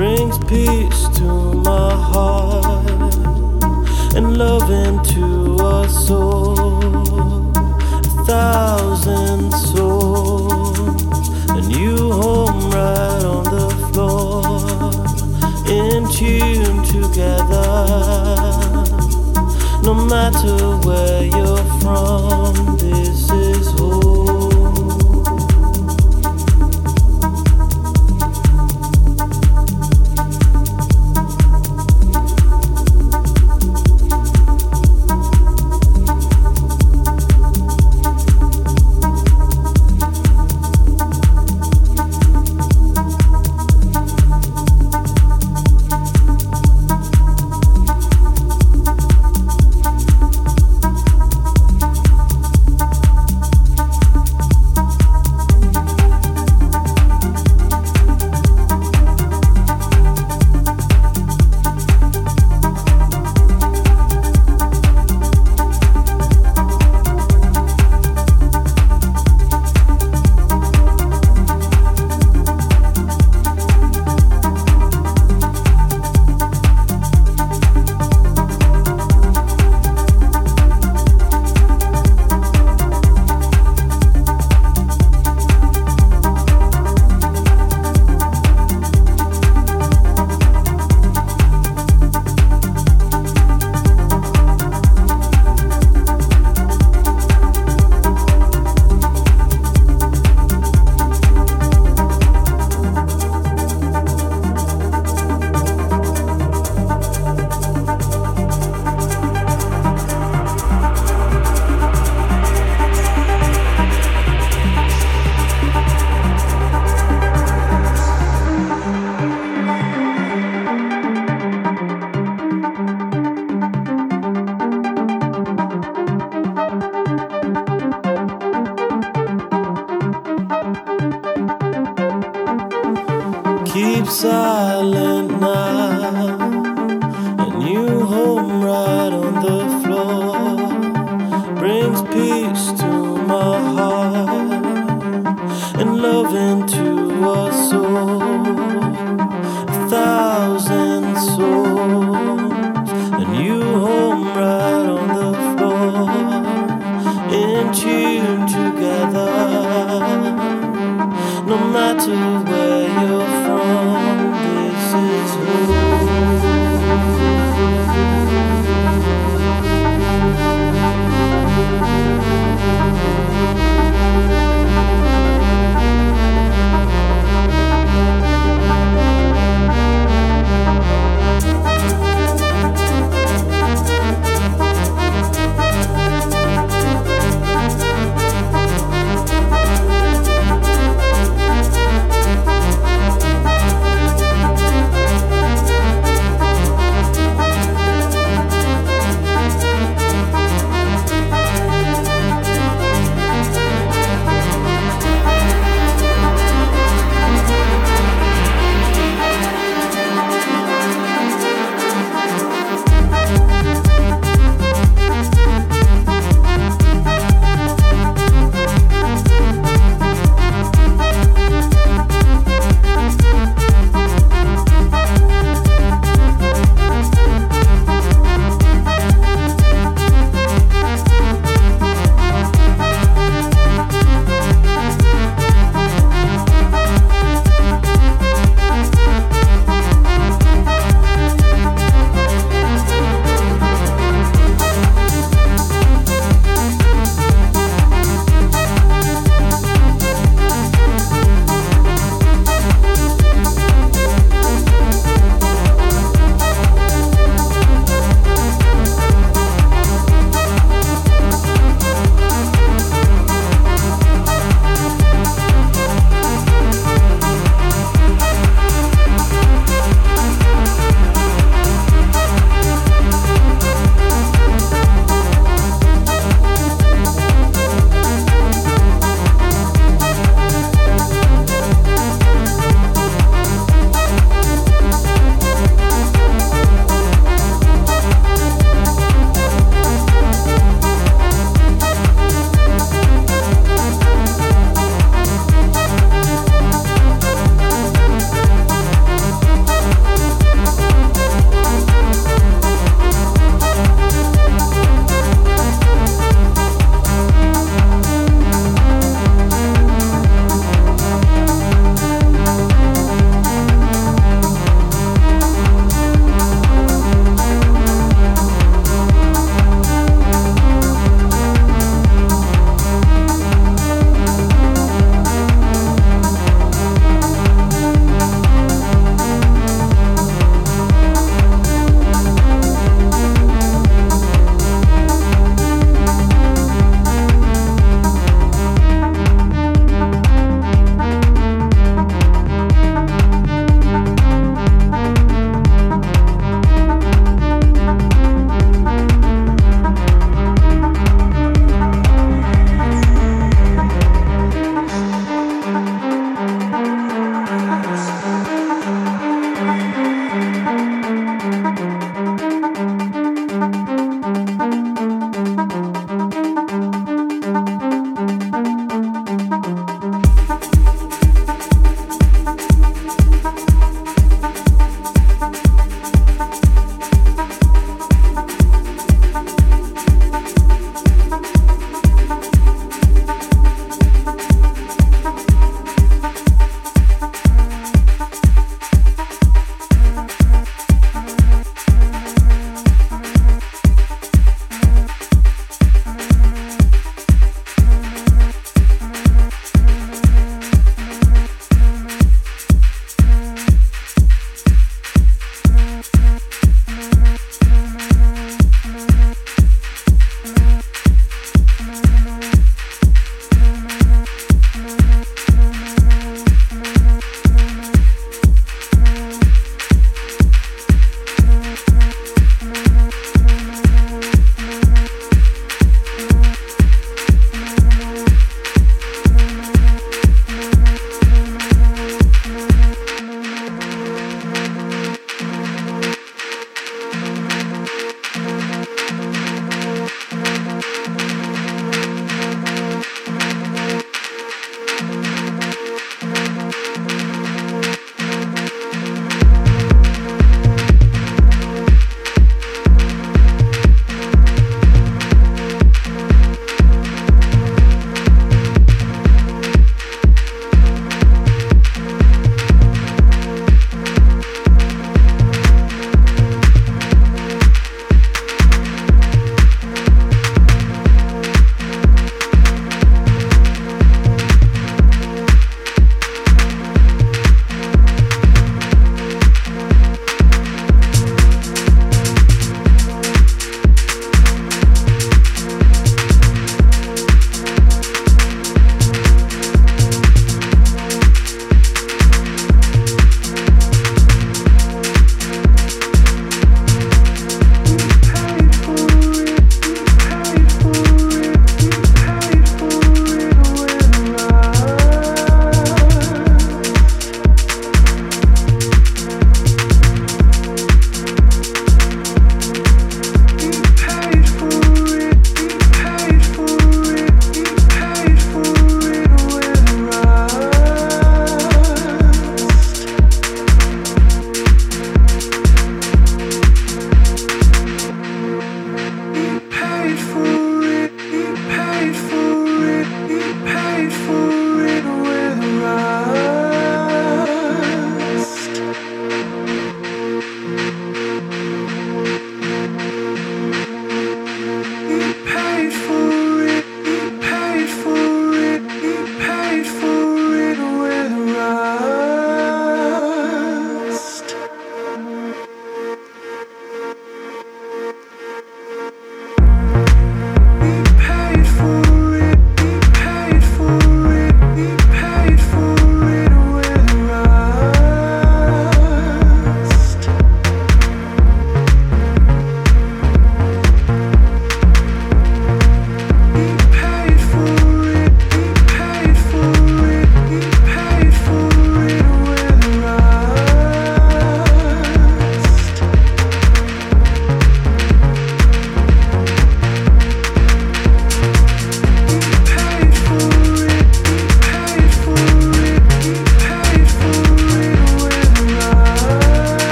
brings peace to my heart and love into our soul. A thousand souls, a new home right on the floor, in tune together. No matter where